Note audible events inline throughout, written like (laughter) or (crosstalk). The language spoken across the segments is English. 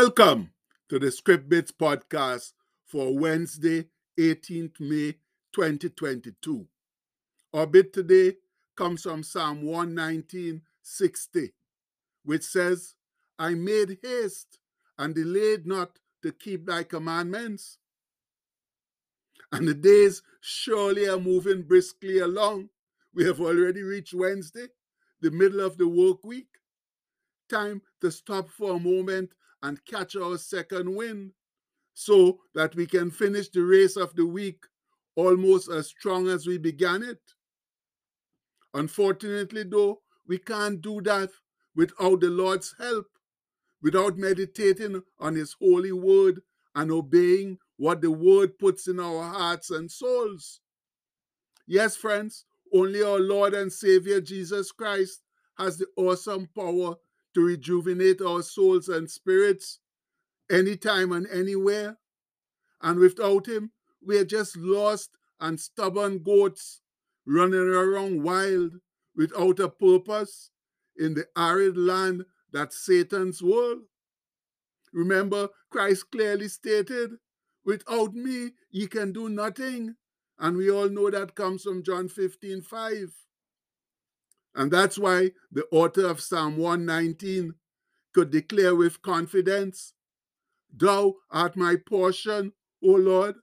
Welcome to the Script Bits podcast for Wednesday, 18th May 2022. Our bit today comes from Psalm 119, 60, which says, I made haste and delayed not to keep thy commandments. And the days surely are moving briskly along. We have already reached Wednesday, the middle of the work week. Time to stop for a moment and catch our second wind so that we can finish the race of the week almost as strong as we began it. Unfortunately, though, we can't do that without the Lord's help, without meditating on His holy word and obeying what the word puts in our hearts and souls. Yes, friends, only our Lord and Savior Jesus Christ has the awesome power to rejuvenate our souls and spirits anytime and anywhere. And without Him, we are just lost and stubborn goats running around wild without a purpose in the arid land that's Satan's world. Remember, Christ clearly stated, Without me, ye can do nothing. And we all know that comes from John 15 5. And that's why the author of Psalm 119 could declare with confidence, Thou art my portion, O Lord.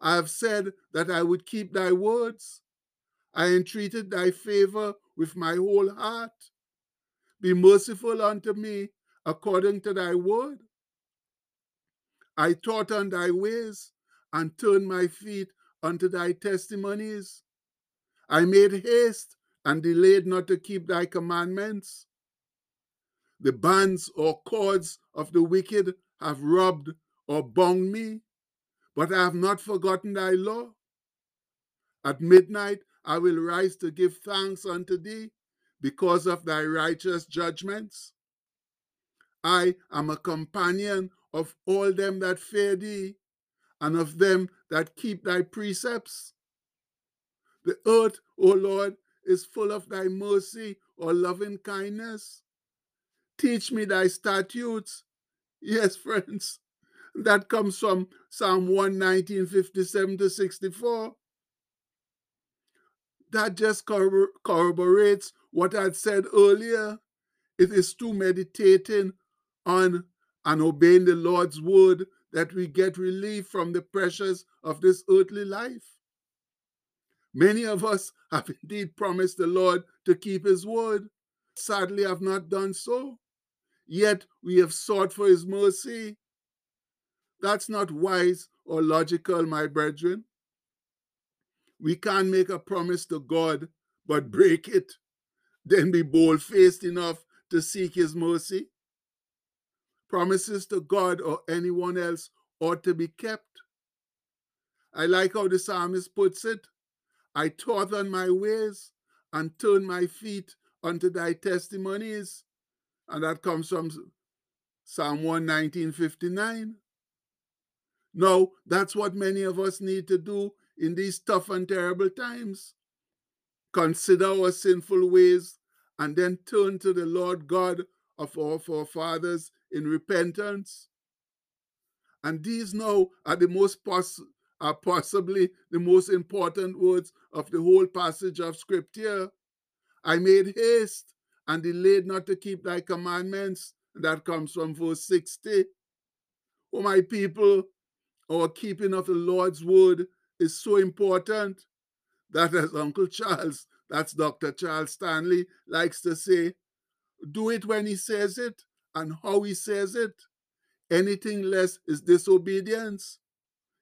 I have said that I would keep thy words. I entreated thy favor with my whole heart. Be merciful unto me according to thy word. I taught on thy ways and turned my feet unto thy testimonies. I made haste and delayed not to keep thy commandments. The bands or cords of the wicked have robbed or bound me, but I have not forgotten thy law. At midnight I will rise to give thanks unto thee because of thy righteous judgments. I am a companion of all them that fear thee, and of them that keep thy precepts. The earth, O Lord, is full of thy mercy or loving kindness. Teach me thy statutes. Yes, (laughs) friends, that comes from Psalm 119, 57 to 64. That just corroborates what I'd said earlier. It is through meditating on and obeying the Lord's word that we get relief from the pressures of this earthly life. Many of us (laughs) have indeed promised the Lord to keep his word, sadly have not done so. Yet we have sought for his mercy. That's not wise or logical, my brethren. We can't make a promise to God but break it, then be bold faced enough to seek his mercy. Promises to God or anyone else ought to be kept. I like how the psalmist puts it I taught on my ways and turned my feet unto thy testimonies. And that comes from Psalm 119.59. Now, that's what many of us need to do in these tough and terrible times. Consider our sinful ways and then turn to the Lord God of our forefathers in repentance. And these now are the most pos- are possibly the most important words of the whole passage of Scripture. I made haste and delayed not to keep thy commandments. That comes from verse 60. Oh, my people, our keeping of the Lord's word is so important that, as Uncle Charles, that's Dr. Charles Stanley, likes to say, do it when he says it and how he says it. Anything less is disobedience.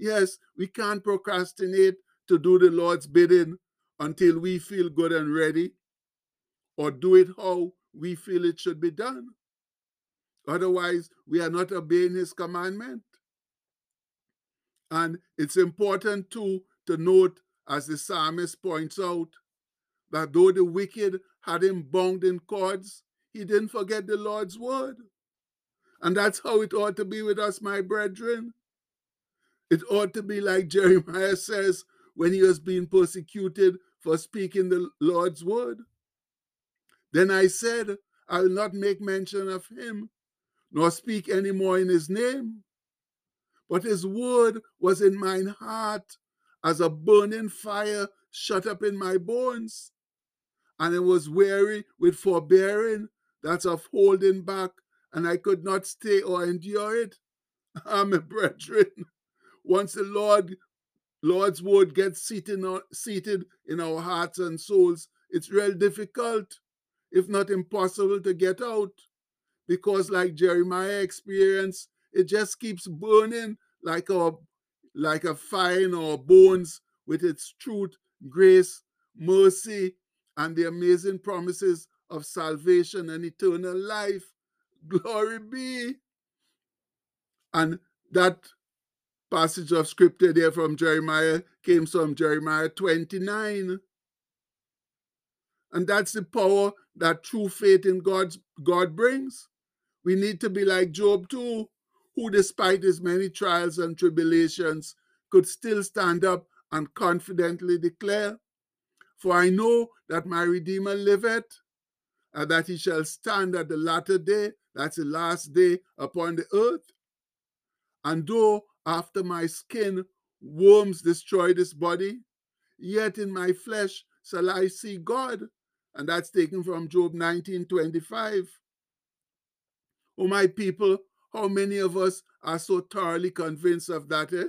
Yes, we can't procrastinate to do the Lord's bidding until we feel good and ready, or do it how we feel it should be done. Otherwise, we are not obeying His commandment. And it's important too to note, as the psalmist points out, that though the wicked had him bound in cords, he didn't forget the Lord's word. And that's how it ought to be with us, my brethren. It ought to be like Jeremiah says when he was being persecuted for speaking the Lord's word. Then I said, I will not make mention of him, nor speak any more in his name. But his word was in mine heart as a burning fire shut up in my bones. And I was weary with forbearing, that's of holding back, and I could not stay or endure it. (laughs) Amen, brethren. Once the Lord Lord's word gets seated, seated in our hearts and souls, it's real difficult, if not impossible, to get out. Because, like Jeremiah experienced, it just keeps burning like a like a fire in our bones with its truth, grace, mercy, and the amazing promises of salvation and eternal life. Glory be. And that passage of scripture there from Jeremiah came from Jeremiah 29. And that's the power that true faith in God's God brings. We need to be like Job too, who despite his many trials and tribulations could still stand up and confidently declare, For I know that my Redeemer liveth, and that he shall stand at the latter day, that's the last day upon the earth. And though after my skin worms destroy this body, yet in my flesh shall I see God. And that's taken from Job 19 25. Oh, my people, how many of us are so thoroughly convinced of that, eh?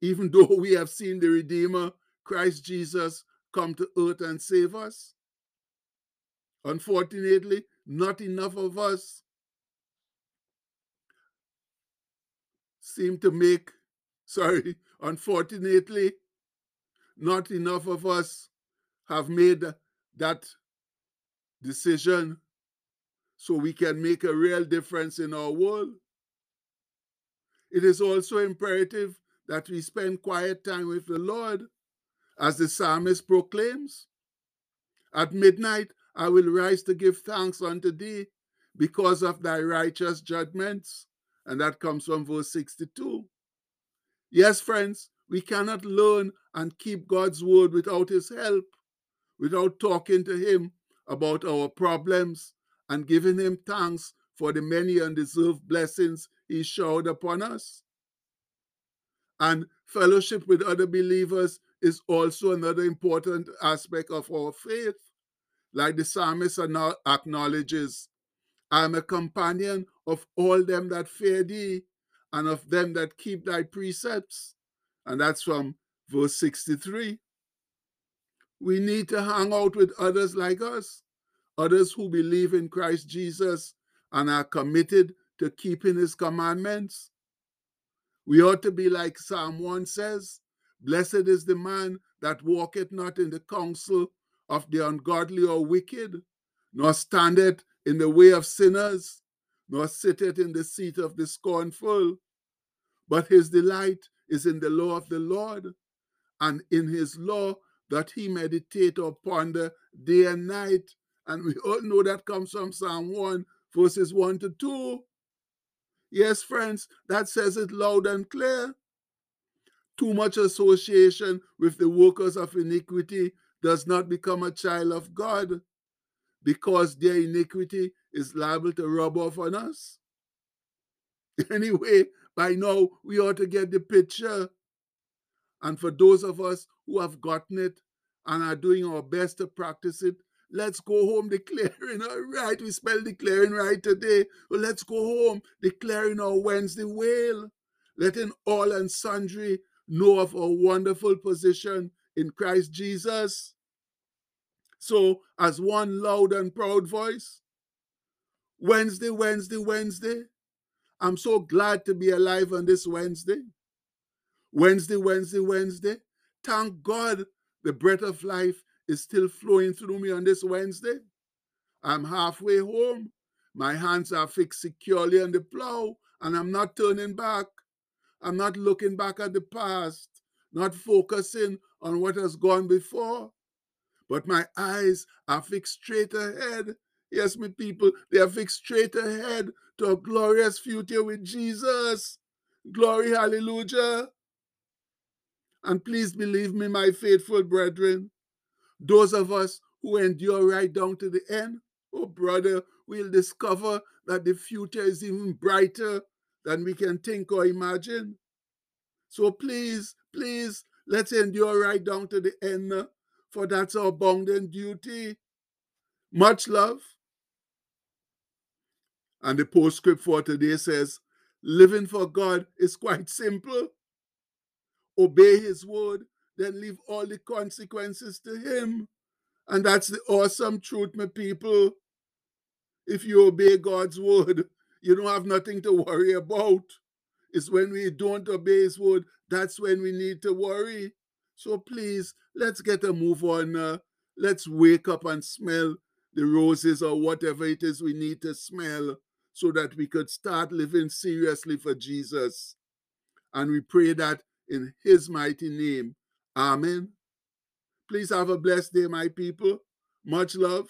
Even (laughs) though we have seen the Redeemer, Christ Jesus, come to earth and save us? Unfortunately, not enough of us seem to make, (laughs) sorry, unfortunately, not enough of us have made that decision so we can make a real difference in our world. It is also imperative that we spend quiet time with the Lord, as the psalmist proclaims. At midnight, I will rise to give thanks unto thee because of thy righteous judgments. And that comes from verse 62. Yes, friends, we cannot learn and keep God's word without his help, without talking to him about our problems and giving him thanks for the many undeserved blessings he showered upon us. And fellowship with other believers is also another important aspect of our faith. Like the psalmist acknowledges, I am a companion of all them that fear thee, and of them that keep thy precepts. And that's from verse 63. We need to hang out with others like us, others who believe in Christ Jesus and are committed to keeping his commandments. We ought to be like Psalm 1 says Blessed is the man that walketh not in the counsel of the ungodly or wicked, nor standeth in the way of sinners, nor sitteth in the seat of the scornful. But his delight is in the law of the Lord, and in his law that he meditate or ponder day and night. And we all know that comes from Psalm 1, verses 1 to 2. Yes, friends, that says it loud and clear. Too much association with the workers of iniquity does not become a child of God because their iniquity is liable to rub off on us. (laughs) Anyway, by now we ought to get the picture. And for those of us who have gotten it and are doing our best to practice it, let's go home (laughs) declaring, all right, we spell declaring right today. Well, let's go home declaring our Wednesday wail, letting all and sundry know of our wonderful position in Christ Jesus. So, as one loud and proud voice, Wednesday, Wednesday, Wednesday, I'm so glad to be alive on this Wednesday. Wednesday, Wednesday, Wednesday. Thank God the breath of life is still flowing through me on this Wednesday. I'm halfway home. My hands are fixed securely on the plow, and I'm not turning back. I'm not looking back at the past, not focusing on what has gone before but my eyes are fixed straight ahead. Yes, my people, they are fixed straight ahead to a glorious future with Jesus. Glory, hallelujah. And please believe me, my faithful brethren, those of us who endure right down to the end, oh brother, we'll discover that the future is even brighter than we can think or imagine. So please, please, let's endure right down to the end, for that's our bounden duty. Much love. And the postscript for today says, living for God is quite simple. Obey his word, then leave all the consequences to him. And that's the awesome truth, my people. If you obey God's word, you don't have nothing to worry about. It's when we don't obey his word, that's when we need to worry. So please, let's get a move on. Uh, let's wake up and smell the roses or whatever it is we need to smell so that we could start living seriously for Jesus. And we pray that in his mighty name. Amen. Please have a blessed day, my people. Much love.